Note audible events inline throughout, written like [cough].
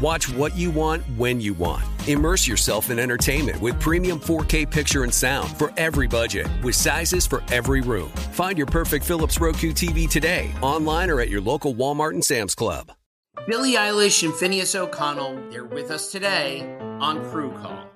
Watch what you want when you want. Immerse yourself in entertainment with premium 4K picture and sound for every budget, with sizes for every room. Find your perfect Philips Roku TV today, online or at your local Walmart and Sam's Club. Billie Eilish and Finneas O'Connell, they're with us today on Crew Call.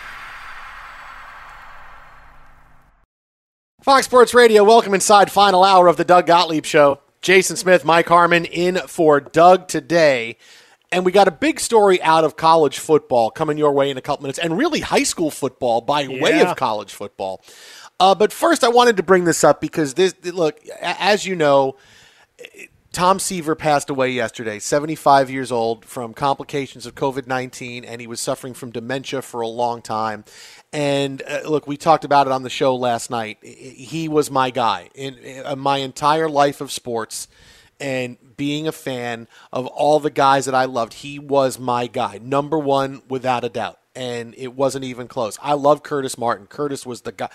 Fox Sports Radio, welcome inside final hour of the Doug Gottlieb Show. Jason Smith, Mike Harmon in for Doug today. And we got a big story out of college football coming your way in a couple minutes, and really high school football by yeah. way of college football. Uh, but first, I wanted to bring this up because this look, as you know, Tom Seaver passed away yesterday, 75 years old, from complications of COVID 19, and he was suffering from dementia for a long time. And uh, look, we talked about it on the show last night. He was my guy in, in uh, my entire life of sports and being a fan of all the guys that I loved. He was my guy, number one without a doubt. And it wasn't even close. I love Curtis Martin. Curtis was the guy.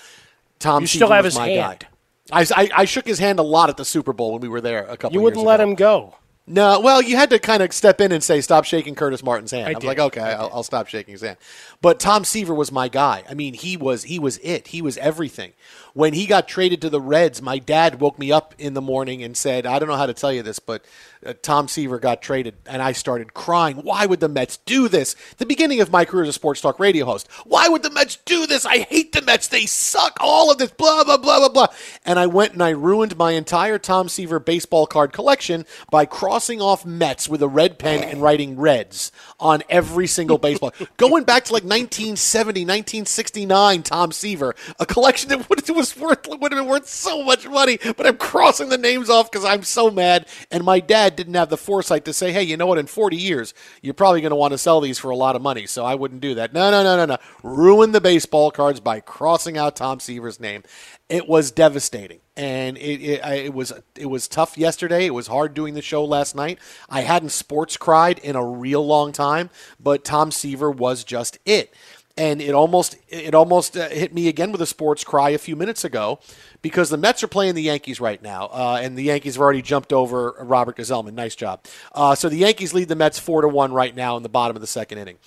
Tom you Seaver still have was his my hand. guy. I, I, I, shook his hand a lot at the Super Bowl when we were there a couple. You wouldn't let ago. him go. No, well, you had to kind of step in and say, "Stop shaking Curtis Martin's hand." I, I was did. like, "Okay, I'll, I'll, stop shaking his hand." But Tom Seaver was my guy. I mean, he was he was it. He was everything. When he got traded to the Reds, my dad woke me up in the morning and said, "I don't know how to tell you this, but uh, Tom Seaver got traded," and I started crying. Why would the Mets do this? The beginning of my career as a sports talk radio host. Why would the Mets do this? I hate the Mets. They suck. All of this. Blah blah blah blah blah. And I went and I ruined my entire Tom Seaver baseball card collection by crossing off Mets with a red pen and writing Reds on every single baseball. [laughs] Going back to like 1970, 1969, Tom Seaver, a collection that was was worth would have been worth so much money, but I'm crossing the names off because I'm so mad. And my dad didn't have the foresight to say, "Hey, you know what? In 40 years, you're probably going to want to sell these for a lot of money." So I wouldn't do that. No, no, no, no, no. Ruin the baseball cards by crossing out Tom Seaver's name. It was devastating, and it, it, it was it was tough yesterday. It was hard doing the show last night. I hadn't sports cried in a real long time, but Tom Seaver was just it and it almost it almost uh, hit me again with a sports cry a few minutes ago because the Mets are playing the Yankees right now, uh, and the Yankees have already jumped over Robert Gsellman. Nice job. Uh, so the Yankees lead the Mets four to one right now in the bottom of the second inning.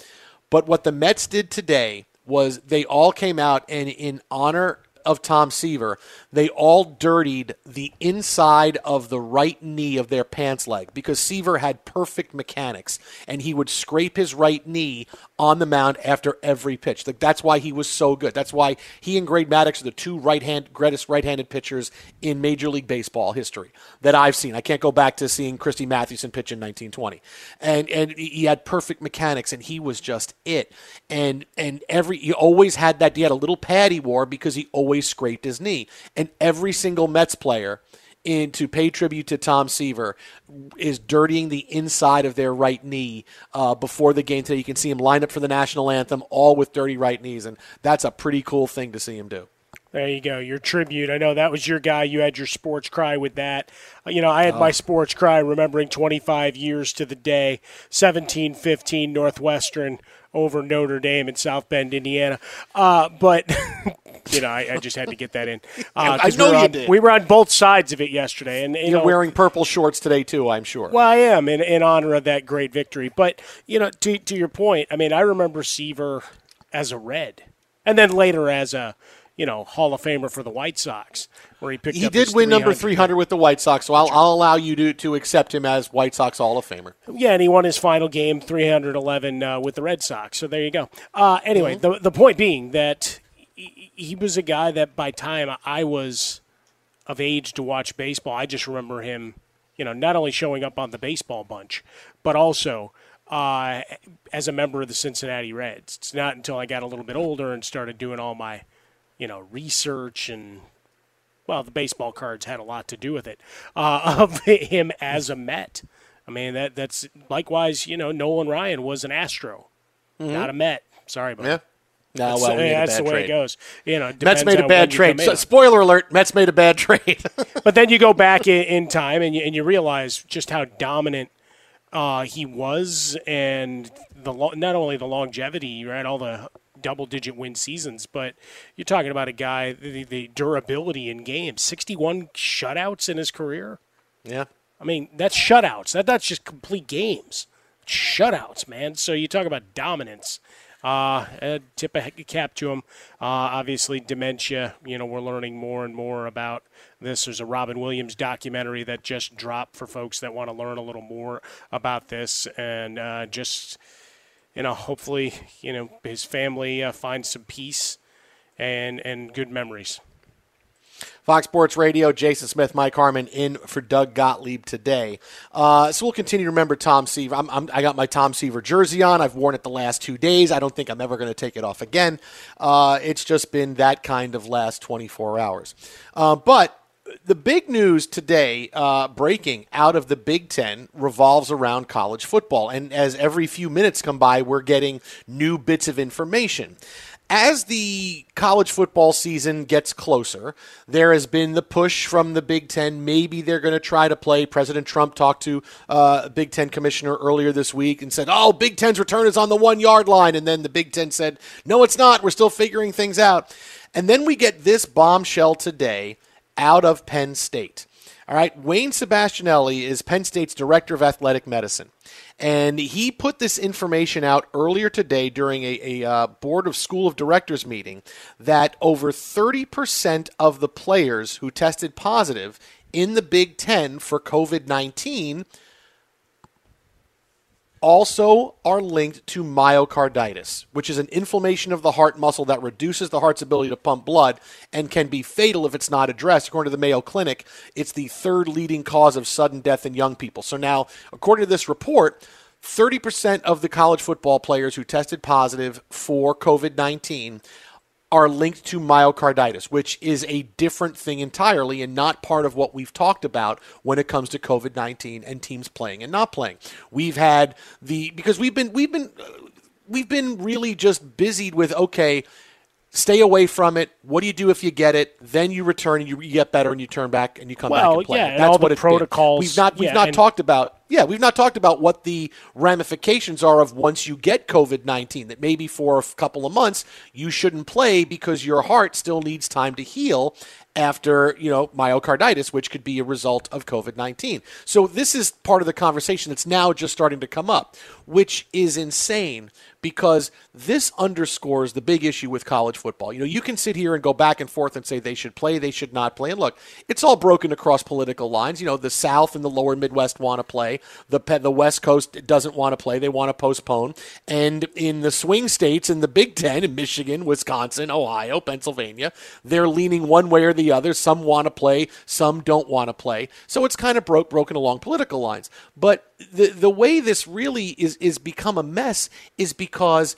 But what the Mets did today was they all came out and in honor of Tom Seaver, they all dirtied the inside of the right knee of their pants leg because Seaver had perfect mechanics and he would scrape his right knee on the mound after every pitch. Like that's why he was so good. That's why he and Greg Maddux are the two right hand greatest right-handed pitchers in Major League Baseball history that I've seen. I can't go back to seeing Christy Mathewson pitch in 1920. And and he had perfect mechanics and he was just it. And and every he always had that he had a little pad he wore because he always scraped his knee. And every single Mets player in to pay tribute to Tom Seaver is dirtying the inside of their right knee uh, before the game today. You can see him line up for the national anthem, all with dirty right knees, and that's a pretty cool thing to see him do. There you go, your tribute. I know that was your guy. You had your sports cry with that. Uh, you know, I had oh. my sports cry remembering 25 years to the day, 1715 Northwestern over Notre Dame in South Bend, Indiana. Uh, but [laughs] you know, I, I, just had to get that in. [laughs] Uh, I know we you on, did. We were on both sides of it yesterday, and you you're know, wearing purple shorts today too. I'm sure. Well, I am in, in honor of that great victory. But you know, to to your point, I mean, I remember Seaver as a Red, and then later as a you know Hall of Famer for the White Sox, where he picked. He did win number 300 with the White Sox, so I'll, I'll allow you to to accept him as White Sox Hall of Famer. Yeah, and he won his final game 311 uh, with the Red Sox. So there you go. Uh, anyway, mm-hmm. the the point being that he was a guy that by time I was of age to watch baseball, I just remember him, you know, not only showing up on the baseball bunch, but also uh, as a member of the Cincinnati Reds. It's not until I got a little bit older and started doing all my, you know, research and well, the baseball cards had a lot to do with it uh, [laughs] of him as a Met. I mean, that that's likewise, you know, Nolan Ryan was an Astro, mm-hmm. not a Met. Sorry about yeah. No, well, we that's the way trade. it goes. You know, Mets made a bad trade. So, spoiler alert: Mets made a bad [laughs] trade. but then you go back in, in time and you, and you realize just how dominant uh, he was, and the not only the longevity, right, all the double-digit win seasons, but you're talking about a guy the, the durability in games, 61 shutouts in his career. Yeah, I mean that's shutouts. That that's just complete games, shutouts, man. So you talk about dominance. Uh, tip a cap to him. Uh, obviously, dementia. You know, we're learning more and more about this. There's a Robin Williams documentary that just dropped for folks that want to learn a little more about this, and uh, just you know, hopefully, you know, his family uh, finds some peace and and good memories. Fox Sports Radio, Jason Smith, Mike Harmon in for Doug Gottlieb today. Uh, so we'll continue to remember Tom Seaver. I'm, I'm, i got my Tom Seaver jersey on. I've worn it the last two days. I don't think I'm ever going to take it off again. Uh, it's just been that kind of last 24 hours. Uh, but the big news today, uh, breaking out of the Big Ten, revolves around college football. And as every few minutes come by, we're getting new bits of information as the college football season gets closer, there has been the push from the Big Ten. Maybe they're going to try to play. President Trump talked to uh, a Big Ten commissioner earlier this week and said, Oh, Big Ten's return is on the one yard line. And then the Big Ten said, No, it's not. We're still figuring things out. And then we get this bombshell today out of Penn State. All right, Wayne Sebastianelli is Penn State's director of athletic medicine. And he put this information out earlier today during a, a uh, board of school of directors meeting that over 30% of the players who tested positive in the Big Ten for COVID 19 also are linked to myocarditis, which is an inflammation of the heart muscle that reduces the heart's ability to pump blood and can be fatal if it's not addressed. According to the Mayo Clinic, it's the third leading cause of sudden death in young people. So now, according to this report, 30% of the college football players who tested positive for COVID 19 are linked to myocarditis, which is a different thing entirely and not part of what we've talked about when it comes to COVID 19 and teams playing and not playing. We've had the, because we've been, we've been, we've been really just busied with, okay, stay away from it. What do you do if you get it? Then you return and you get better and you turn back and you come well, back and play. Yeah, That's and all what the it's been. protocols. We've not we've yeah, not talked about yeah, we've not talked about what the ramifications are of once you get COVID 19, that maybe for a couple of months you shouldn't play because your heart still needs time to heal after, you know, myocarditis, which could be a result of COVID 19. So this is part of the conversation that's now just starting to come up, which is insane because this underscores the big issue with college football. You know, you can sit here and go back and forth and say they should play, they should not play. And look, it's all broken across political lines. You know, the South and the lower Midwest want to play. The the West Coast doesn't want to play. They want to postpone. And in the swing states, in the Big Ten, in Michigan, Wisconsin, Ohio, Pennsylvania, they're leaning one way or the other. Some want to play, some don't want to play. So it's kind of broke broken along political lines. But the the way this really is is become a mess is because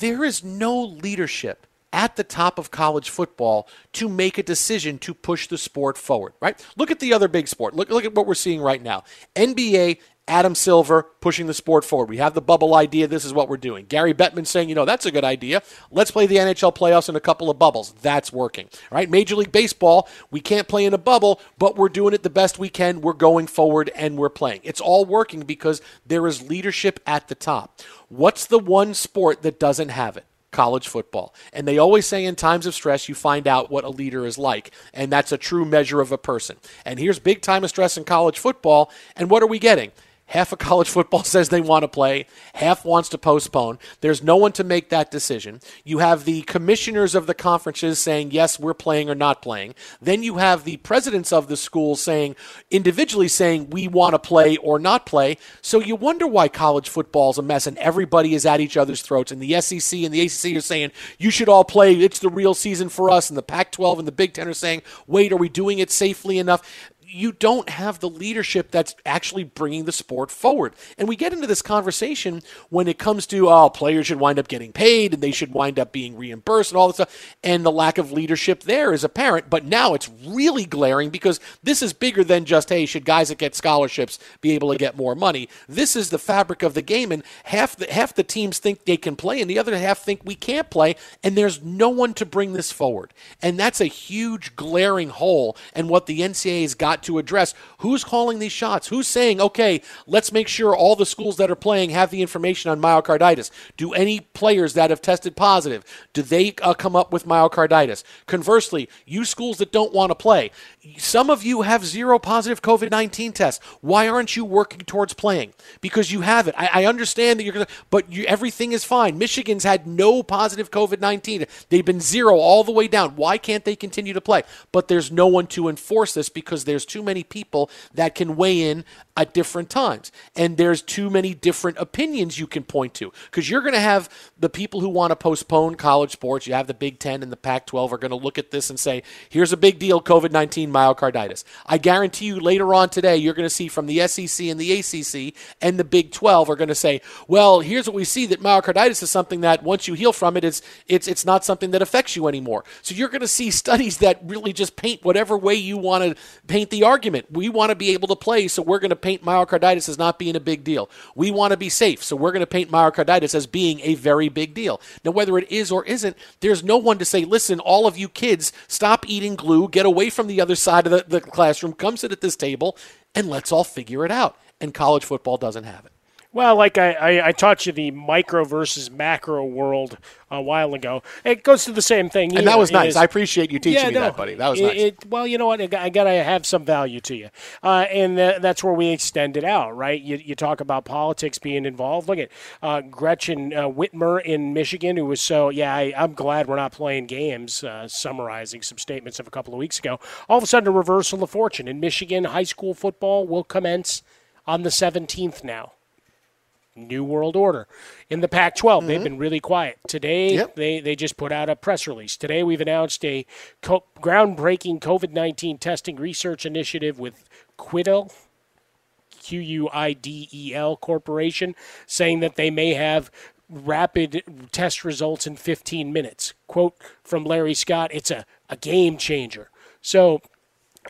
there is no leadership at the top of college football to make a decision to push the sport forward, right? Look at the other big sport. Look, look at what we're seeing right now. NBA, Adam Silver pushing the sport forward. We have the bubble idea. This is what we're doing. Gary Bettman saying, you know, that's a good idea. Let's play the NHL playoffs in a couple of bubbles. That's working. Right. Major League Baseball, we can't play in a bubble, but we're doing it the best we can. We're going forward and we're playing. It's all working because there is leadership at the top. What's the one sport that doesn't have it? College football. And they always say in times of stress, you find out what a leader is like. And that's a true measure of a person. And here's big time of stress in college football. And what are we getting? Half of college football [laughs] says they want to play, half wants to postpone. There's no one to make that decision. You have the commissioners of the conferences saying, yes, we're playing or not playing. Then you have the presidents of the schools saying, individually saying, we want to play or not play. So you wonder why college football's a mess and everybody is at each other's throats. And the SEC and the ACC are saying, you should all play. It's the real season for us. And the Pac 12 and the Big Ten are saying, wait, are we doing it safely enough? You don't have the leadership that's actually bringing the sport forward. And we get into this conversation when it comes to, oh, players should wind up getting paid and they should wind up being reimbursed and all this stuff. And the lack of leadership there is apparent. But now it's really glaring because this is bigger than just, hey, should guys that get scholarships be able to get more money? This is the fabric of the game. And half the, half the teams think they can play and the other half think we can't play. And there's no one to bring this forward. And that's a huge glaring hole. And what the NCAA's got to address who's calling these shots who's saying okay let's make sure all the schools that are playing have the information on myocarditis. Do any players that have tested positive do they uh, come up with myocarditis? Conversely you schools that don't want to play some of you have zero positive covid-19 tests. Why aren't you working towards playing? Because you have it. I, I understand that you're gonna but you, everything is fine. Michigan's had no positive covid-19 they've been zero all the way down. Why can't they continue to play? But there's no one to enforce this because there's too many people that can weigh in at different times. And there's too many different opinions you can point to. Because you're going to have the people who want to postpone college sports. You have the Big Ten and the Pac 12 are going to look at this and say, here's a big deal. COVID 19 myocarditis. I guarantee you later on today, you're going to see from the SEC and the ACC and the Big 12 are going to say, well, here's what we see that myocarditis is something that once you heal from it, it's, it's, it's not something that affects you anymore. So you're going to see studies that really just paint whatever way you want to paint the argument. We want to be able to play, so we're going to paint myocarditis as not being a big deal. We want to be safe, so we're going to paint myocarditis as being a very big deal. Now, whether it is or isn't, there's no one to say, listen, all of you kids, stop eating glue, get away from the other side of the, the classroom, come sit at this table, and let's all figure it out. And college football doesn't have it. Well, like I, I, I, taught you the micro versus macro world a while ago. It goes to the same thing. And that was nice. Is, I appreciate you teaching yeah, me no, that, buddy. That was it, nice. It, well, you know what? I got to have some value to you. Uh, and th- that's where we extend it out, right? You, you talk about politics being involved. Look at uh, Gretchen uh, Whitmer in Michigan, who was so, yeah, I, am glad we're not playing games, uh, summarizing some statements of a couple of weeks ago. All of a sudden, a reversal of fortune. In Michigan, high school football will commence on the 17th now. New World Order. In the Pac 12, mm-hmm. they've been really quiet. Today, yep. they, they just put out a press release. Today, we've announced a co- groundbreaking COVID 19 testing research initiative with Quidel. Q U I D E L Corporation, saying that they may have rapid test results in 15 minutes. Quote from Larry Scott, it's a, a game changer. So,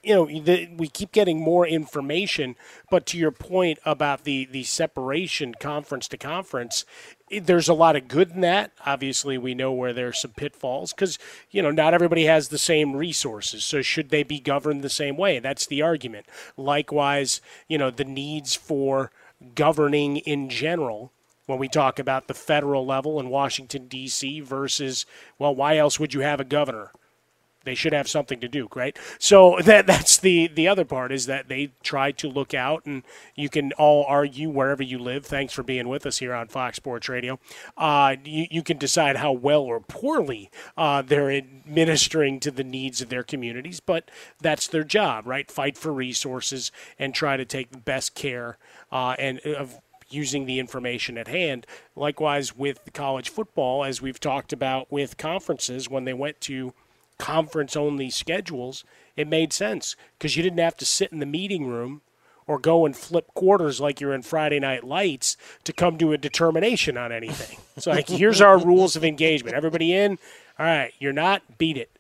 you know, the, we keep getting more information, but to your point about the, the separation conference to conference, there's a lot of good in that. Obviously, we know where there's some pitfalls because, you know, not everybody has the same resources. So, should they be governed the same way? That's the argument. Likewise, you know, the needs for governing in general when we talk about the federal level in Washington, D.C. versus, well, why else would you have a governor? They should have something to do, right? So that that's the the other part is that they try to look out, and you can all argue wherever you live. Thanks for being with us here on Fox Sports Radio. Uh, you, you can decide how well or poorly uh, they're administering to the needs of their communities, but that's their job, right? Fight for resources and try to take the best care uh, and of using the information at hand. Likewise with college football, as we've talked about with conferences when they went to conference only schedules, it made sense because you didn't have to sit in the meeting room or go and flip quarters like you're in Friday Night Lights to come to a determination on anything. It's like, here's our rules of engagement. Everybody in? All right, you're not, beat it.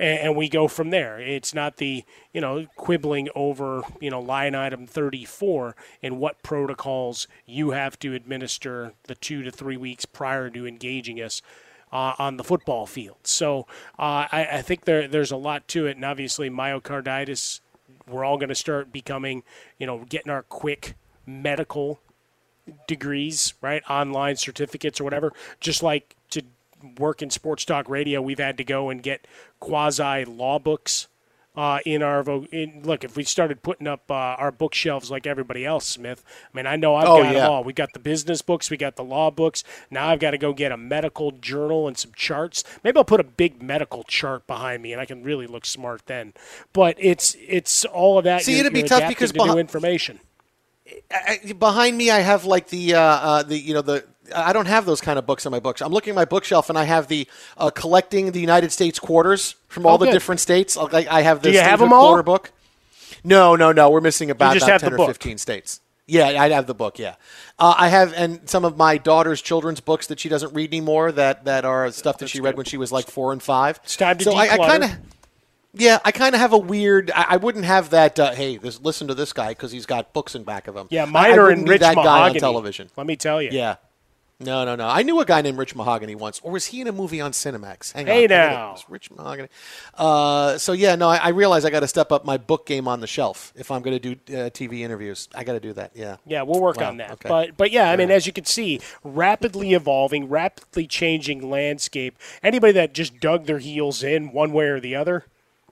And, we go from there. It's not the, you know, quibbling over, you know, line item 34 and what protocols you have to administer the two to three weeks prior to engaging us uh, on the football field. So uh, I, I, think there, there's a lot to it, and obviously myocarditis. We're all going to start becoming, you know, getting our quick medical degrees, right? Online certificates or whatever. Just like to work in sports talk radio, we've had to go and get quasi law books uh, in our in, look. If we started putting up uh, our bookshelves like everybody else, Smith. I mean, I know I've oh, got yeah. all. We got the business books, we got the law books. Now I've got to go get a medical journal and some charts. Maybe I'll put a big medical chart behind me, and I can really look smart then. But it's it's all of that. See, it'd be tough because behind, new information. I, behind me, I have like the uh, uh, the you know the I don't have those kind of books on my books. I'm looking at my bookshelf and I have the uh, collecting the United States quarters from all oh, the good. different states. I, I have the Do you have them all? quarter book. No, no, no. We're missing about, about ten or book. fifteen states. Yeah, I have the book. Yeah, uh, I have, and some of my daughter's children's books that she doesn't read anymore. That that are stuff that That's she read good. when she was like four and five. It's time to so declutter. I, I kind of. Yeah, I kind of have a weird. I, I wouldn't have that. Uh, hey, this, listen to this guy because he's got books in back of him. Yeah, mine I, are in rich that mahogany. guy on television. Let me tell you. Yeah, no, no, no. I knew a guy named Rich Mahogany once, or was he in a movie on Cinemax? Hang hey on. now, Rich Mahogany. Uh, so yeah, no, I, I realize I got to step up my book game on the shelf if I'm going to do uh, TV interviews. I got to do that. Yeah. Yeah, we'll work wow. on that. Okay. But but yeah, I mean, as you can see, rapidly evolving, rapidly changing landscape. Anybody that just dug their heels in one way or the other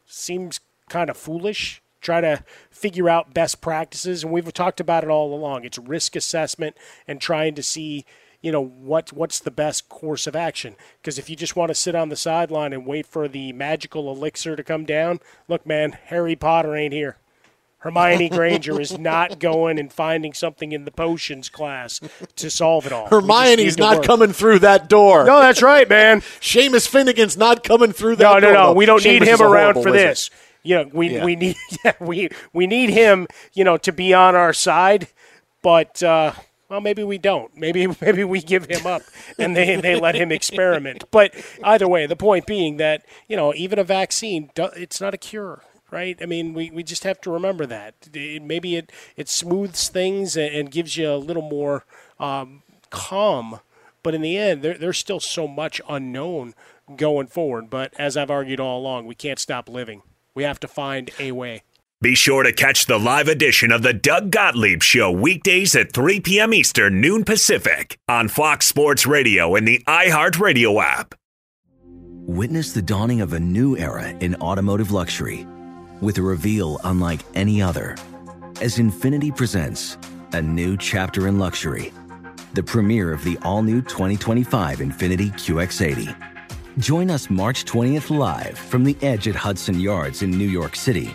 seems kind of foolish try to figure out best practices and we've talked about it all along it's risk assessment and trying to see you know what what's the best course of action? Because if you just want to sit on the sideline and wait for the magical elixir to come down look man harry potter ain't here. Hermione [laughs] granger is not going and finding something in the potions class to solve it all. Hermione's not coming through that door. No that's right man. [laughs] Seamus finnegan's not coming through that no door no. no we don't Seamus need him around for wizard. this. You know we, yeah. we need [laughs] yeah, we we need him you know to be on our side but uh, well, maybe we don't. Maybe [laughs] maybe we give him up and they, they let him experiment. But either way, the point being that you know even a vaccine, it's not a cure, right? I mean, we, we just have to remember that. It, maybe it it smooths things and, and gives you a little more um, calm, but in the end, there, there's still so much unknown going forward. But as I've argued all along, we can't stop living. We have to find a way. Be sure to catch the live edition of the Doug Gottlieb Show weekdays at 3 p.m. Eastern, noon Pacific on Fox Sports Radio and the iHeartRadio app. Witness the dawning of a new era in automotive luxury with a reveal unlike any other as Infiniti presents a new chapter in luxury, the premiere of the all new 2025 Infiniti QX80. Join us March 20th live from the edge at Hudson Yards in New York City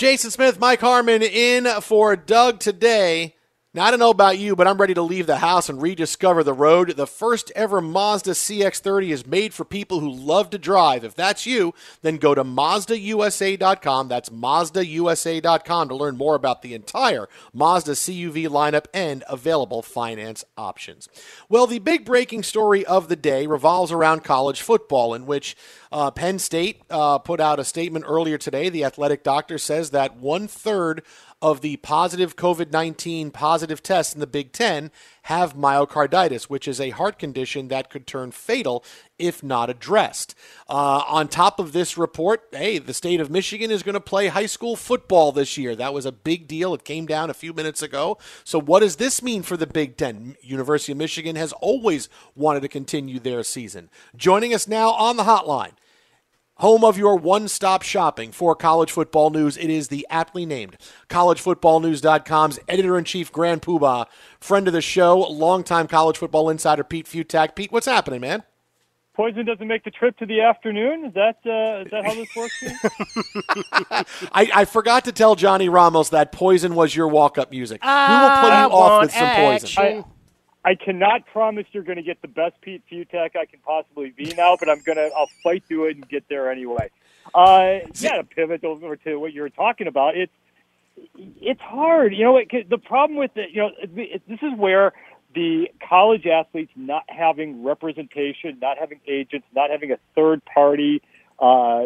Jason Smith, Mike Harmon in for Doug today. Now, I don't know about you, but I'm ready to leave the house and rediscover the road. The first ever Mazda CX30 is made for people who love to drive. If that's you, then go to MazdaUSA.com. That's MazdaUSA.com to learn more about the entire Mazda CUV lineup and available finance options. Well, the big breaking story of the day revolves around college football, in which uh, Penn State uh, put out a statement earlier today. The athletic doctor says that one third of the positive COVID 19 positive tests in the Big Ten have myocarditis, which is a heart condition that could turn fatal if not addressed. Uh, on top of this report, hey, the state of Michigan is going to play high school football this year. That was a big deal. It came down a few minutes ago. So, what does this mean for the Big Ten? University of Michigan has always wanted to continue their season. Joining us now on the hotline home of your one stop shopping for college football news. It is the aptly named collegefootballnews.com's editor in chief, Grand Poobah, friend of the show, longtime college football insider, Pete Fiutak. Pete, what's happening, man? Poison doesn't make the trip to the afternoon. Is that uh, is that how this works? [laughs] I, I, forgot to tell Johnny Ramos that Poison was your walk up music. Uh, we will play you off with some Poison. I, I cannot promise you're going to get the best Pete Fiutak I can possibly be now, but I'm gonna I'll fight through it and get there anyway. Uh, yeah, to pivot over to what you were talking about, it's it's hard. You know, it, the problem with it, you know, it, it, this is where the college athletes not having representation, not having agents, not having a third party, uh,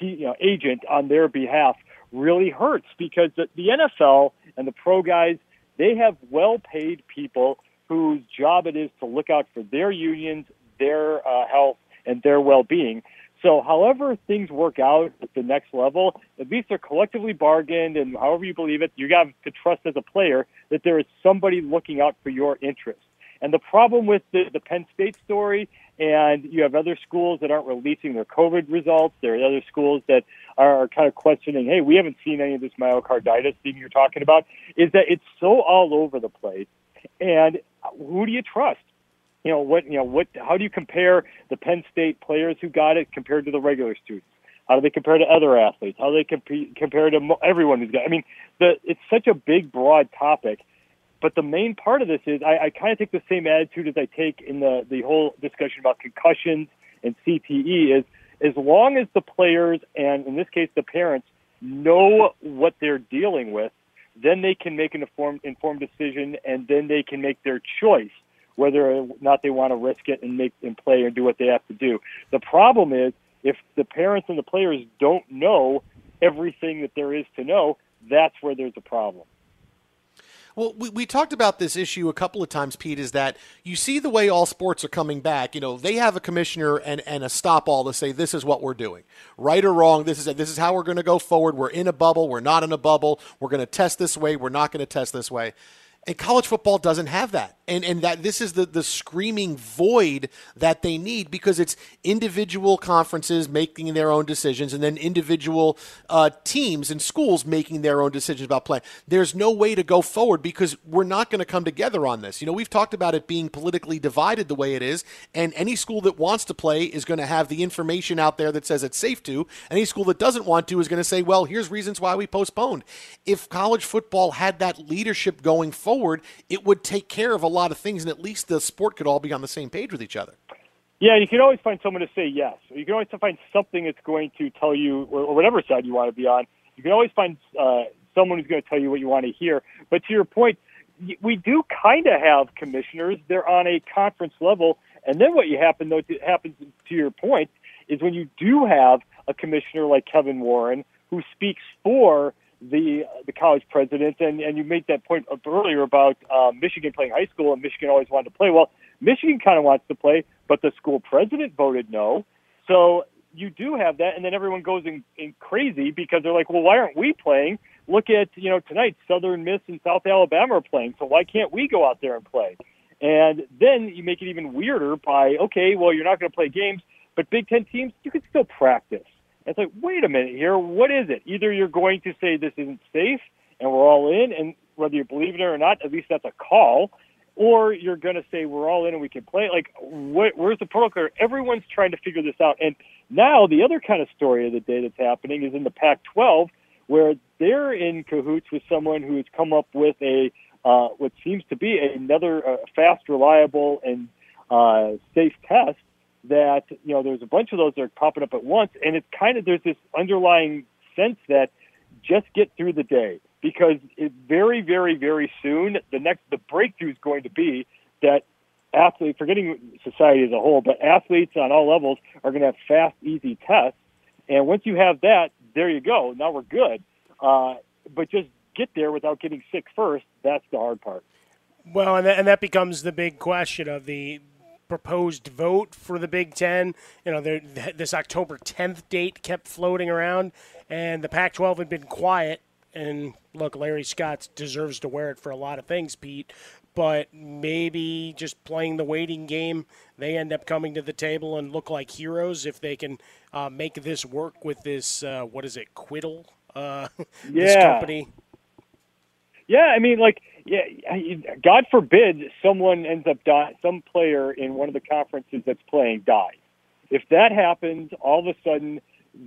you know, agent on their behalf really hurts because the, the NFL and the pro guys they have well paid people whose job it is to look out for their unions, their uh, health, and their well-being. So, however things work out at the next level, at least they're collectively bargained, and however you believe it, you have to trust as a player that there is somebody looking out for your interests. And the problem with the, the Penn State story, and you have other schools that aren't releasing their COVID results. There are other schools that are kind of questioning, hey, we haven't seen any of this myocarditis thing you're talking about, is that it's so all over the place. And who do you trust? You know what? You know what? How do you compare the Penn State players who got it compared to the regular students? How do they compare to other athletes? How do they compare compare to everyone who's got? I mean, the, it's such a big, broad topic. But the main part of this is I, I kind of take the same attitude as I take in the the whole discussion about concussions and CTE. Is as long as the players and in this case the parents know what they're dealing with, then they can make an informed, informed decision, and then they can make their choice whether or not they want to risk it and make and play and do what they have to do. The problem is if the parents and the players don't know everything that there is to know, that's where there's a problem. Well, we, we talked about this issue a couple of times, Pete, is that you see the way all sports are coming back. You know, they have a commissioner and, and a stop all to say, this is what we're doing. Right or wrong, this is, this is how we're going to go forward. We're in a bubble. We're not in a bubble. We're going to test this way. We're not going to test this way. And college football doesn't have that. And and that this is the, the screaming void that they need because it's individual conferences making their own decisions and then individual uh, teams and schools making their own decisions about playing. There's no way to go forward because we're not going to come together on this. You know, we've talked about it being politically divided the way it is, and any school that wants to play is going to have the information out there that says it's safe to. Any school that doesn't want to is going to say, well, here's reasons why we postponed. If college football had that leadership going forward, it would take care of a lot of things, and at least the sport could all be on the same page with each other. Yeah, you can always find someone to say yes. You can always find something that's going to tell you, or, or whatever side you want to be on. You can always find uh, someone who's going to tell you what you want to hear. But to your point, we do kind of have commissioners. They're on a conference level, and then what you happen though to, happens to your point is when you do have a commissioner like Kevin Warren who speaks for the the college president, and and you made that point earlier about uh, Michigan playing high school, and Michigan always wanted to play. Well, Michigan kind of wants to play, but the school president voted no. So you do have that, and then everyone goes in, in crazy because they're like, well, why aren't we playing? Look at you know tonight, Southern Miss and South Alabama are playing, so why can't we go out there and play? And then you make it even weirder by okay, well, you're not going to play games, but Big Ten teams you can still practice. It's like, wait a minute here, what is it? Either you're going to say this isn't safe and we're all in, and whether you believe it or not, at least that's a call, or you're going to say we're all in and we can play. Like, wh- where's the protocol? Everyone's trying to figure this out. And now the other kind of story of the day that's happening is in the Pac-12, where they're in cahoots with someone who has come up with a uh, what seems to be another uh, fast, reliable, and uh, safe test that you know there's a bunch of those that are popping up at once, and it's kind of there's this underlying sense that just get through the day because it very, very, very soon the next the breakthrough is going to be that athletes, forgetting society as a whole, but athletes on all levels are going to have fast, easy tests, and once you have that, there you go. Now we're good. Uh, but just get there without getting sick first. That's the hard part. Well, and that, and that becomes the big question of the proposed vote for the Big Ten. You know, this October 10th date kept floating around, and the Pac 12 had been quiet and look, Larry Scott deserves to wear it for a lot of things, Pete. But maybe just playing the waiting game, they end up coming to the table and look like heroes if they can uh, make this work with this. Uh, what is it, Quiddle? Uh, [laughs] this Yeah. company. Yeah, I mean, like, yeah, God forbid someone ends up die, some player in one of the conferences that's playing dies. If that happens, all of a sudden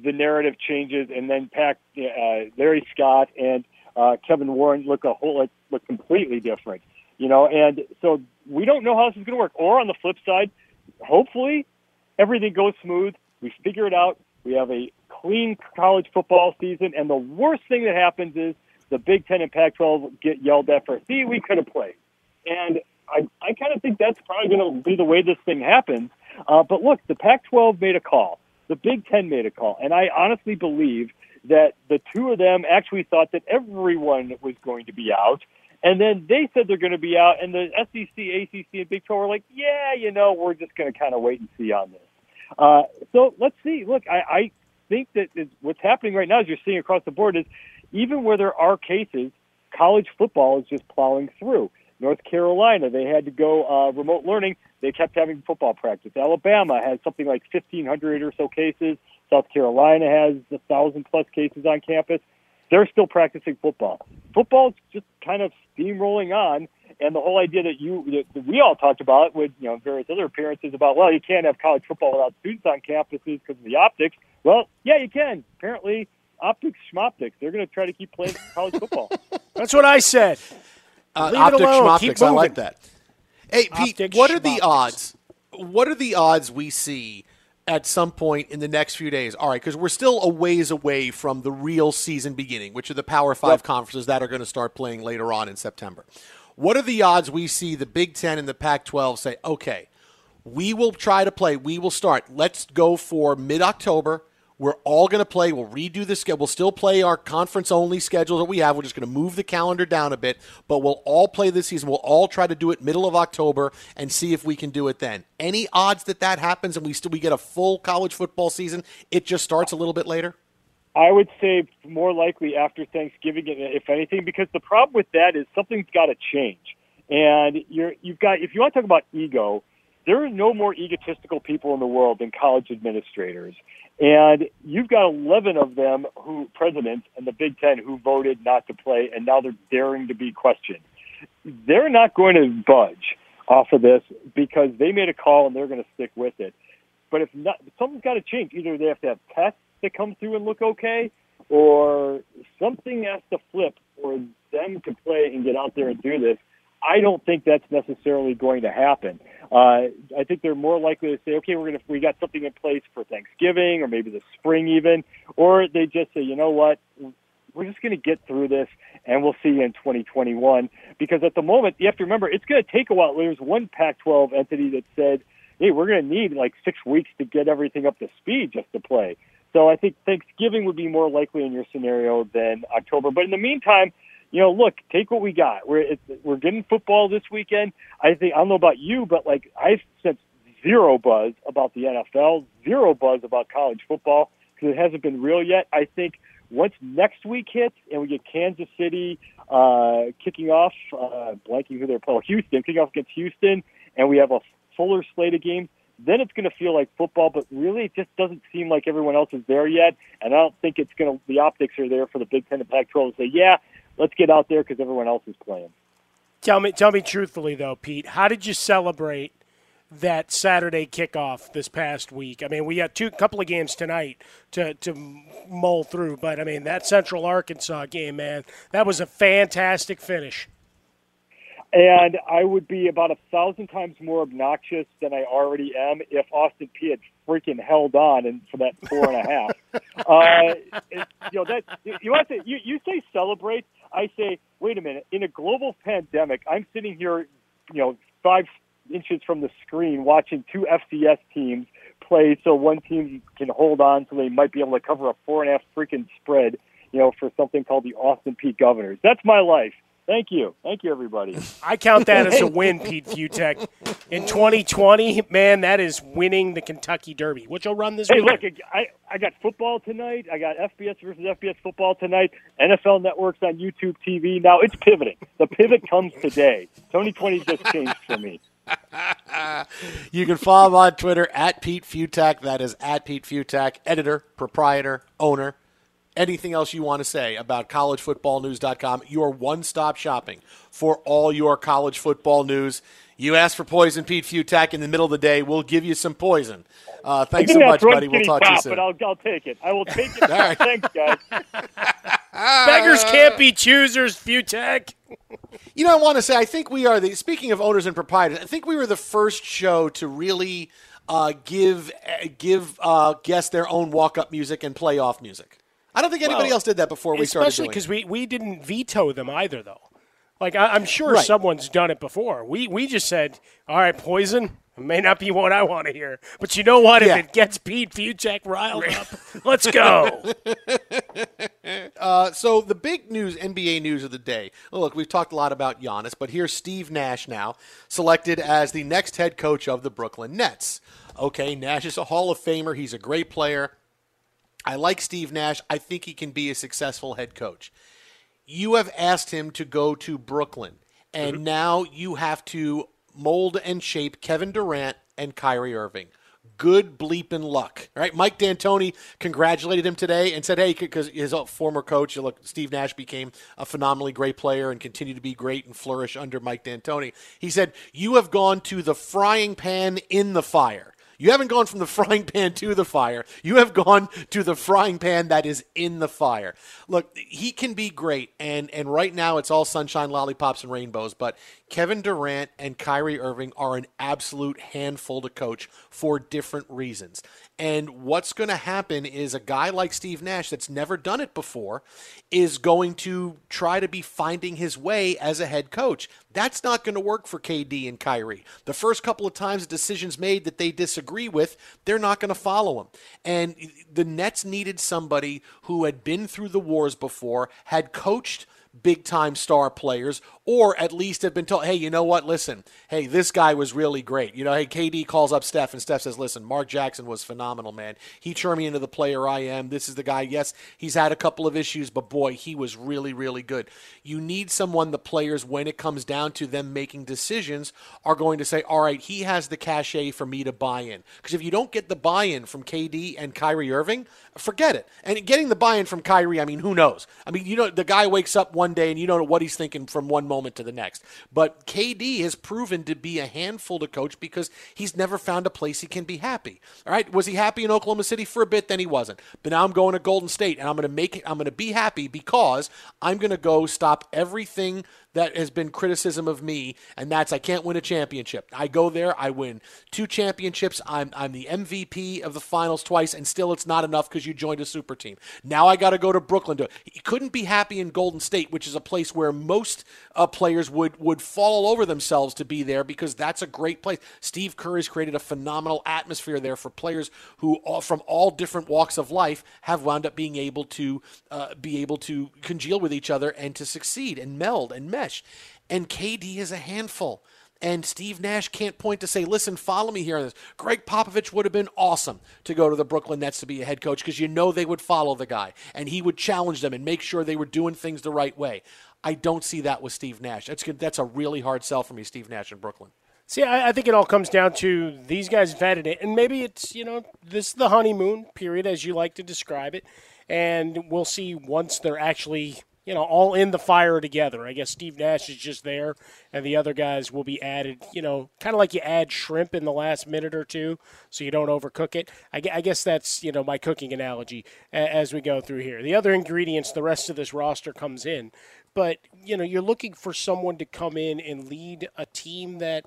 the narrative changes, and then Pac, uh, Larry Scott and uh, Kevin Warren look a whole look completely different. You know, and so we don't know how this is going to work. Or on the flip side, hopefully everything goes smooth. We figure it out. We have a clean college football season, and the worst thing that happens is the Big Ten and Pac-12 get yelled at for, see, we could have played. And I, I kind of think that's probably going to be the way this thing happens. Uh, but look, the Pac-12 made a call. The Big Ten made a call. And I honestly believe that the two of them actually thought that everyone was going to be out. And then they said they're going to be out. And the SEC, ACC, and Big 12 were like, yeah, you know, we're just going to kind of wait and see on this. Uh, so let's see. Look, I, I think that is, what's happening right now, as you're seeing across the board, is even where there are cases, college football is just plowing through. North Carolina, they had to go uh, remote learning. They kept having football practice. Alabama has something like 1,500 or so cases. South Carolina has a thousand plus cases on campus. They're still practicing football. Football's just kind of steamrolling on, and the whole idea that you that we all talked about with you know various other appearances about well you can't have college football without students on campuses because of the optics. Well, yeah, you can. Apparently, optics schmoptics. They're going to try to keep playing college football. [laughs] That's what I said. Uh, Leave optic schmoptics, I like that. Hey, Pete, Optic what are the odds? What are the odds we see at some point in the next few days? All right, because we're still a ways away from the real season beginning, which are the Power Five conferences that are going to start playing later on in September. What are the odds we see the Big Ten and the Pac 12 say, okay, we will try to play, we will start. Let's go for mid October. We're all going to play. We'll redo the schedule. We'll still play our conference only schedule that we have. We're just going to move the calendar down a bit, but we'll all play this season. We'll all try to do it middle of October and see if we can do it then. Any odds that that happens and we still we get a full college football season? It just starts a little bit later. I would say more likely after Thanksgiving, if anything, because the problem with that is something's got to change. And you're, you've got, if you want to talk about ego, there are no more egotistical people in the world than college administrators. And you've got 11 of them who, presidents and the Big Ten, who voted not to play, and now they're daring to be questioned. They're not going to budge off of this because they made a call and they're going to stick with it. But if not, something's got to change. Either they have to have tests that come through and look okay, or something has to flip for them to play and get out there and do this. I don't think that's necessarily going to happen. Uh, I think they're more likely to say, okay, we're gonna we got something in place for Thanksgiving or maybe the spring even, or they just say, you know what, we're just going to get through this and we'll see you in 2021. Because at the moment, you have to remember, it's going to take a while. There's one Pac 12 entity that said, hey, we're going to need like six weeks to get everything up to speed just to play. So I think Thanksgiving would be more likely in your scenario than October. But in the meantime, you know, look, take what we got. We're we're getting football this weekend. I think I don't know about you, but like I've sensed zero buzz about the NFL, zero buzz about college football because it hasn't been real yet. I think once next week hits and we get Kansas City uh, kicking off, uh, blanking who they're playing, Houston kicking off against Houston, and we have a fuller slate of games, then it's going to feel like football. But really, it just doesn't seem like everyone else is there yet, and I don't think it's going to. The optics are there for the Big Ten and Pac-12 to say, yeah, let's get out there because everyone else is playing. Tell me, tell me truthfully though, Pete. How did you celebrate that Saturday kickoff this past week? I mean, we got two couple of games tonight to to mull through, but I mean that Central Arkansas game, man, that was a fantastic finish. And I would be about a thousand times more obnoxious than I already am if Austin Peay had freaking held on and for that four and a half. [laughs] uh, it, you know that you want to you, you say celebrate. I say wait a minute. In a global pandemic, I'm sitting here, you know, five inches from the screen watching two FCS teams play, so one team can hold on, so they might be able to cover a four and a half freaking spread. You know, for something called the Austin Peay Governors. That's my life Thank you. Thank you, everybody. [laughs] I count that as a win, Pete Fiutak. In 2020, man, that is winning the Kentucky Derby. What you'll run this Hey, weekend? look, I, I got football tonight. I got FBS versus FBS football tonight. NFL Network's on YouTube TV. Now it's pivoting. The pivot comes today. 2020 just changed for me. [laughs] You can follow him on Twitter at Pete Fiutak. That is at Pete Fiutak, editor, proprietor, owner. Anything else you want to say about collegefootballnews.com? Your one stop shopping for all your college football news. You ask for poison, Pete Futak, in the middle of the day. We'll give you some poison. Uh, thanks so much, buddy. We'll skinny talk to you soon. But I'll, I'll take it. I will take [laughs] it. All right. Thanks, guys. [laughs] Beggars can't be choosers, Futek. You know, I want to say, I think we are the. Speaking of owners and proprietors, I think we were the first show to really uh, give uh, give uh, guests their own walk up music and playoff music. I don't think anybody Well, else did that before we started Especially because we, we didn't veto them either, though. Like I, I'm sure Right. someone's done it before. We we just said, all right, poison. It may not be what I want to hear, but you know what? Yeah. If it gets Pete Fiutak riled up, [laughs] let's go. [laughs] Uh, so the big news, NBA news of the day. Look, we've talked a lot about Giannis, but here's Steve Nash now selected as the next head coach of the Brooklyn Nets. Okay, Nash is a Hall of Famer. He's a great player. I like Steve Nash. I think he can be a successful head coach. You have asked him to go to Brooklyn, and mm-hmm. now you have to mold and shape Kevin Durant and Kyrie Irving. Good bleeping luck. Right, Mike D'Antoni congratulated him today and said, "Hey, because his uh, former coach, look, Steve Nash became a phenomenally great player and continued to be great and flourish under Mike D'Antoni." He said, "You have gone to the frying pan in the fire." You haven't gone from the [laughs] frying pan to the fire. You have gone to the frying pan that is in the fire. Look, he can be great, and and right now it's all sunshine, lollipops, and rainbows. But Kevin Durant and Kyrie Irving are an absolute handful to coach for different reasons. And what's going to happen is a guy like Steve Nash, that's never done it before, is going to try to be finding his way as a head coach. That's not going to work for KD and Kyrie. The first couple of times decisions made that they disagree with, they're not going to follow him. And the Nets needed somebody who had been through the wars before, had coached big time star players, or at least have been told, hey, you know what? Listen, hey, this guy was really great. You know, hey, KD calls up Steph, and Steph says, listen, Mark Jackson was phenomenal, man. He turned me into the player I am. This is the guy. Yes, he's had a couple of issues, but boy, he was really, really good. You need someone the players, when it comes down to them making decisions, are going to say, all right, he has the cachet for me to buy in. Because if you don't get the buy in from KD and Kyrie Irving, forget it. And getting the buy in from Kyrie, I mean, who knows? I mean, you know, the guy wakes up one day and you don't know what he's thinking from one moment to the next. But KD has proven to be a handful to coach because he's never found a place he can be happy. All right, was he happy in Oklahoma City for a bit? Then he wasn't. But now I'm going to Golden State and I'm going to make it. I'm going to be happy because I'm going to go stop everything that has been criticism of me, and that's I can't win a championship. I go there, I win two championships. I'm I'm the MVP of the finals twice, and still it's not enough because you joined a super team. Now I got to go to Brooklyn to. He couldn't be happy in Golden State, which is a place where most uh, players would would fall all over themselves to be there because that's a great place. Steve Kerr has created a phenomenal atmosphere there for players who all, from all different walks of life have wound up being able to uh, be able to congeal with each other and to succeed and meld and. And KD is a handful. And Steve Nash can't point to say, listen, follow me here on this. Gregg Popovich would have been awesome to go to the Brooklyn Nets to be a head coach because you know they would follow the guy and he would challenge them and make sure they were doing things the right way. I don't see that with Steve Nash. That's good. That's a really hard sell for me, Steve Nash in Brooklyn. See, I, I think it all comes down to these guys vetted it, and maybe it's you know this is the honeymoon period as you like to describe it, and we'll see once they're actually you know all in the fire together. I guess Steve Nash is just there, and the other guys will be added. You know, kind of like you add shrimp in the last minute or two, so you don't overcook it. I, I guess that's you know my cooking analogy as we go through here. The other ingredients, the rest of this roster comes in, but you know you're looking for someone to come in and lead a team that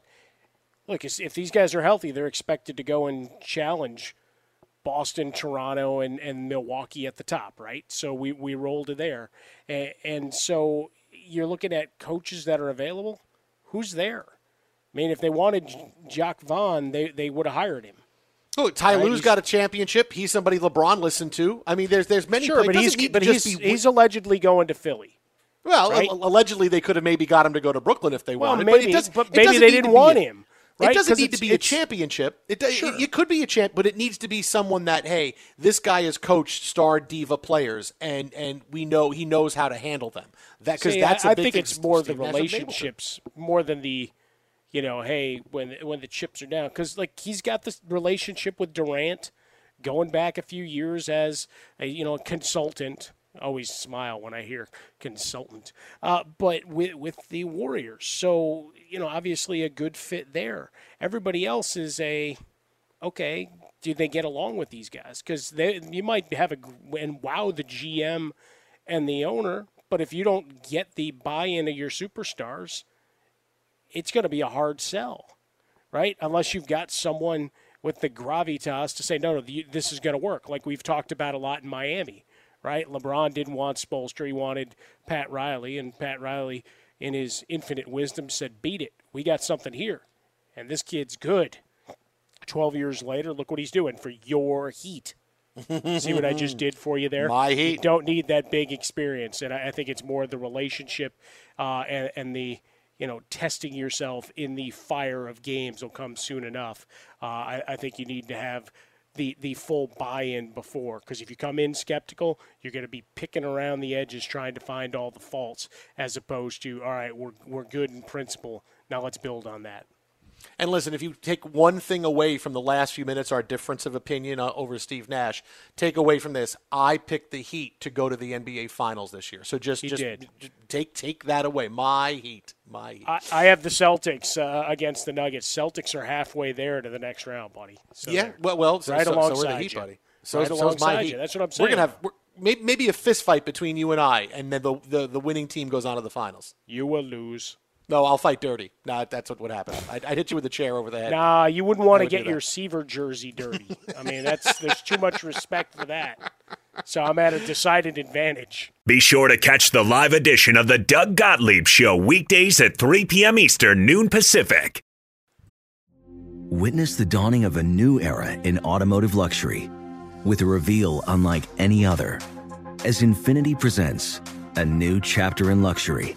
look, if if these guys are healthy, they're expected to go and challenge Boston, Toronto, and, and Milwaukee at the top, right? So we, we roll to there. And, and so you're looking at coaches that are available. Who's there? I mean, if they wanted Jacque Vaughn, they, they would have hired him. Look, Ty Right, Lue's got a championship. He's somebody LeBron listened to. I mean, there's there's many. Sure, but he's, but he's, be- he's allegedly going to Philly. Well, right? allegedly they could have maybe got him to go to Brooklyn if they Well, wanted. maybe, but, it does, but maybe they didn't want him. Right? It doesn't need to be a championship. It, do- Sure. it, it could be a champ, but it needs to be someone that hey, this guy has coached star diva players, and and we know he knows how to handle them. That because that's I, a I think it's more the relationships more than the, you know, hey, when when the chips are down, because like he's got this relationship with Durant, going back a few years as a you know consultant. Always smile when I hear consultant, uh, but with with the Warriors, so you know obviously a good fit there. Everybody else is a okay. Do they get along with these guys? Because you might have a and wow the GM and the owner, but if you don't get the buy-in of your superstars, it's going to be a hard sell, right? Unless you've got someone with the gravitas to say, no, no, this is going to work. Like we've talked about a lot in Miami, right? LeBron didn't want Spoelstra; he wanted Pat Riley, and Pat Riley, in his infinite wisdom, said, "Beat it. We got something here, and this kid's good." Twelve years later, look what he's doing for your Heat. See what I just did for you there? My You Heat. don't need that big experience, and I, I think it's more the relationship uh, and, and the you know testing yourself in the fire of games will come soon enough. Uh, I, I think you need to have the the full buy-in before, because if you come in skeptical, you're going to be picking around the edges trying to find all the faults, as opposed to all right, we're we're good in principle. Now let's build on that. And listen, if you take one thing away from the last few minutes, our difference of opinion uh, over Steve Nash, take away from this, I picked the Heat to go to the NBA Finals this year. So just He just, take take that away. My Heat, my Heat. I, I have the Celtics uh, against the Nuggets. Celtics are halfway there to the next round, buddy. So yeah, well, well, so, right so, so alongside are the Heat, you. buddy. So, right so my you. That's what I'm saying. We're gonna have maybe, maybe a fist fight between you and I, and then the, the the winning team goes on to the finals. You will lose. No, I'll fight dirty. No, that's what would happen. I'd, I'd hit you with a chair over the head. Nah, you wouldn't want to would get your Seaver jersey dirty. I mean, that's there's too much respect for that. So I'm at a decided advantage. Be sure to catch the live edition of the Doug Gottlieb Show weekdays at 3 p.m. Eastern, noon Pacific. Witness the dawning of a new era in automotive luxury with a reveal unlike any other as Infiniti presents a new chapter in luxury,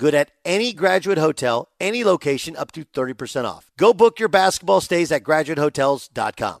Good at any graduate hotel, any location, up to 30% off. Go book your basketball stays at graduatehotels.com.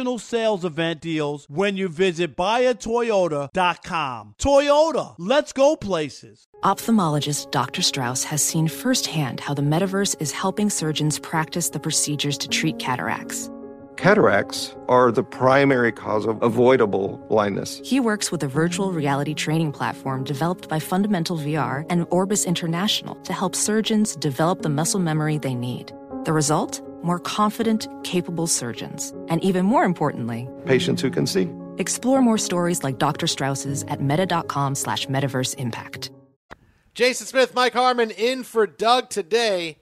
sales event deals when you visit buyatoyota.com. Toyota, let's go places. Ophthalmologist Dr. Strauss has seen firsthand how the metaverse is helping surgeons practice the procedures to treat cataracts. Cataracts are the primary cause of avoidable blindness. He works with a virtual reality training platform developed by Fundamental VR and Orbis International to help surgeons develop the muscle memory they need. The result? More confident, capable surgeons. And even more importantly, Patients who can see. explore more stories like Dr. Strauss's at meta.com slash metaverse impact. Jason Smith, Mike Harmon in for Doug today.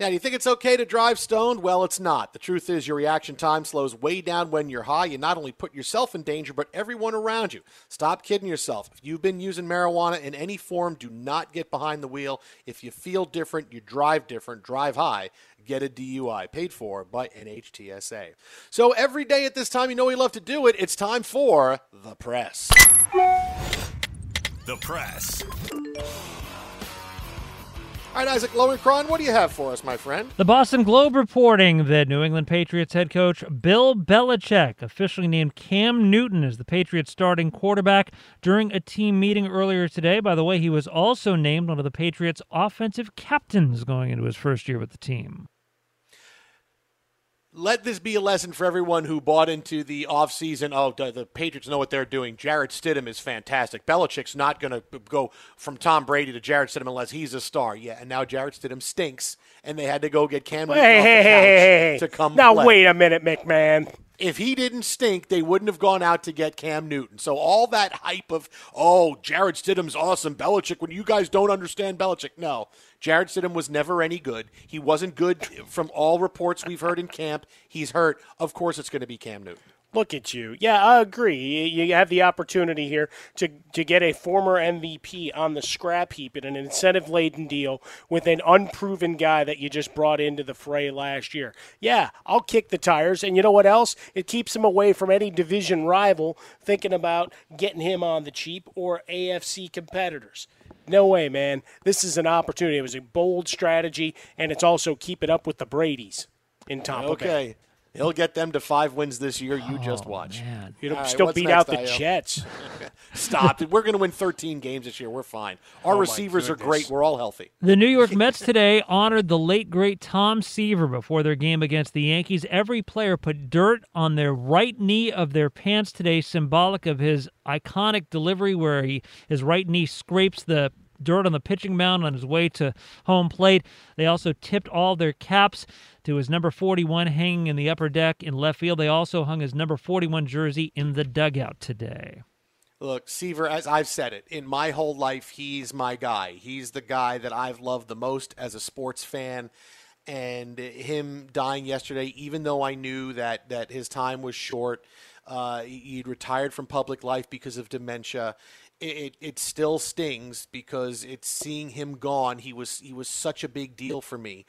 Yeah, do you think it's okay to drive stoned? Well, it's not. The truth is, your reaction time slows way down when you're high. You not only put yourself in danger, but everyone around you. Stop kidding yourself. If you've been using marijuana in any form, do not get behind the wheel. If you feel different, you drive different, drive high, get a DUI. Paid for by NHTSA. So every day at this time, you know we love to do it. It's time for The Press. The Press. All right, Isaac Lowenkron, what do you have for us, my friend? The Boston Globe reporting that New England Patriots head coach Bill Belichick officially named Cam Newton as the Patriots starting quarterback during a team meeting earlier today. By the way, he was also named one of the Patriots' offensive captains going into his first year with the team. Let this be a lesson for everyone who bought into the offseason. Oh, the, the Patriots know what they're doing. Jarrett Stidham is fantastic. Belichick's not going to go from Tom Brady to Jarrett Stidham unless he's a star. Yeah, and now Jarrett Stidham stinks, and they had to go get Cam Hey, off the couch hey, hey, hey. to come Now play. wait a minute, McMahon. If he didn't stink, they wouldn't have gone out to get Cam Newton. So all that hype of, oh, Jarrett Stidham's awesome, Belichick, when you guys don't understand Belichick. No, Jarrett Stidham was never any good. He wasn't good from all reports we've heard in camp. He's hurt. Of course it's going to be Cam Newton. Look at you. Yeah, I agree. You, have the opportunity here to, to get a former MVP on the scrap heap in an incentive laden deal with an unproven guy that you just brought into the fray last year. Yeah, I'll kick the tires. And you know what else? It keeps him away from any division rival thinking about getting him on the cheap or AFC competitors. No way, man. This is an opportunity. It was a bold strategy, and it's also keeping up with the Brady's in Tampa Bay. Okay. He'll get them to five wins this year. You just oh, watch. You'll All right, still beat out the Io? Jets. [laughs] Stop it. We're going to win 13 games this year. We're fine. Our Oh, receivers are great. We're all healthy. The New York Mets today [laughs] honored the late great Tom Seaver before their game against the Yankees. Every player put dirt on their right knee of their pants today, symbolic of his iconic delivery where he, his right knee scrapes the dirt on the pitching mound on his way to home plate. They also tipped all their caps to his number 41 hanging in the upper deck in left field. They also hung his number 41 jersey in the dugout today. Look, Seaver, as I've said it, in my whole life, he's my guy. He's the guy that I've loved the most as a sports fan. And him dying yesterday, even though I knew that, that his time was short, uh, he- he'd retired from public life because of dementia. It, it, it still stings because it's seeing him gone. He was he was such a big deal for me,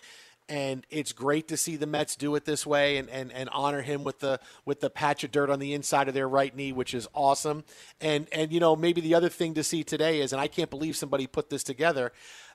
and it's great to see the Mets do it this way and, and, and honor him with the with the patch of dirt on the inside of their right knee, which is awesome. And and you know maybe the other thing to see today is, and I can't believe somebody put this together.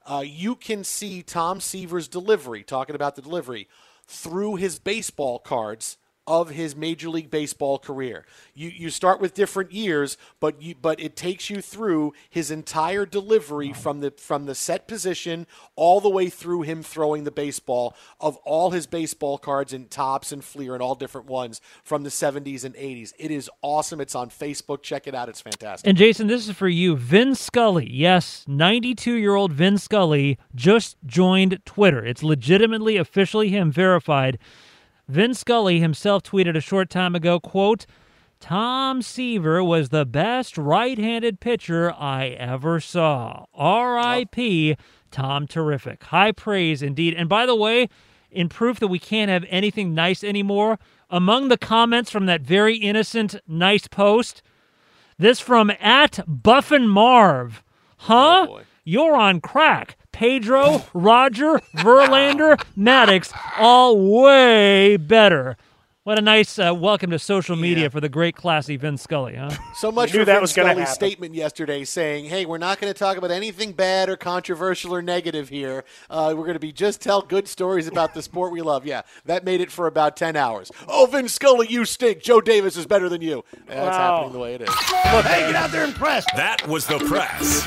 Uh, you can see Tom Seaver's delivery, talking about the delivery, through his baseball cards of his Major League Baseball career. You you start with different years, but you but it takes you through his entire delivery from the from the set position all the way through him throwing the baseball of all his baseball cards and Topps and Fleer and all different ones from the 70s and 80s. It is awesome. It's on Facebook. Check it out. It's fantastic. And Jason, this is for you. Vin Scully. Yes, 92 year old Vin Scully just joined Twitter. It's legitimately, officially him verified. Vin Scully himself tweeted a short time ago, quote, Tom Seaver was the best right-handed pitcher I ever saw. R.I.P. Tom Terrific. High praise indeed. And by the way, in proof that we can't have anything nice anymore, among the comments from that very innocent, nice post, this from at Buffin Marv. Oh, huh? Oh, You're on crack. Pedro, Roger, Verlander, Maddux, all way better. What a nice uh, welcome to social media for the great, classy Vin Scully, huh? So much for that Vin Scully's statement yesterday saying, hey, we're not going to talk about anything bad or controversial or negative here. Uh, we're going to be just tell good stories about the sport we love. Yeah, that made it for about 10 hours. Oh, Vin Scully, you stink. Joe Davis is better than you. That's Wow. happening the way it is. Hey, get out there and press. That was the press.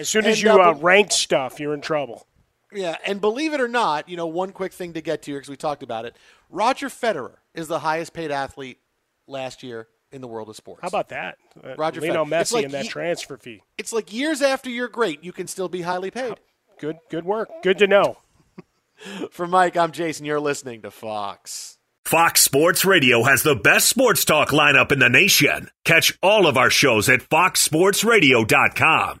As soon as And, you uh, uh, rank stuff, you're in trouble. Yeah, and believe it or not, you know, one quick thing to get to here because we talked about it. Roger Federer is the highest paid athlete last year in the world of sports. How about that? Uh, Roger Lionel Federer. It's Messi like and that ye- transfer fee. It's like years after you're great, you can still be highly paid. Good, good work. Good to know. [laughs] For Mike, I'm Jason. You're listening to Fox. Fox Sports Radio has the best sports talk lineup in the nation. Catch all of our shows at foxsportsradio.com.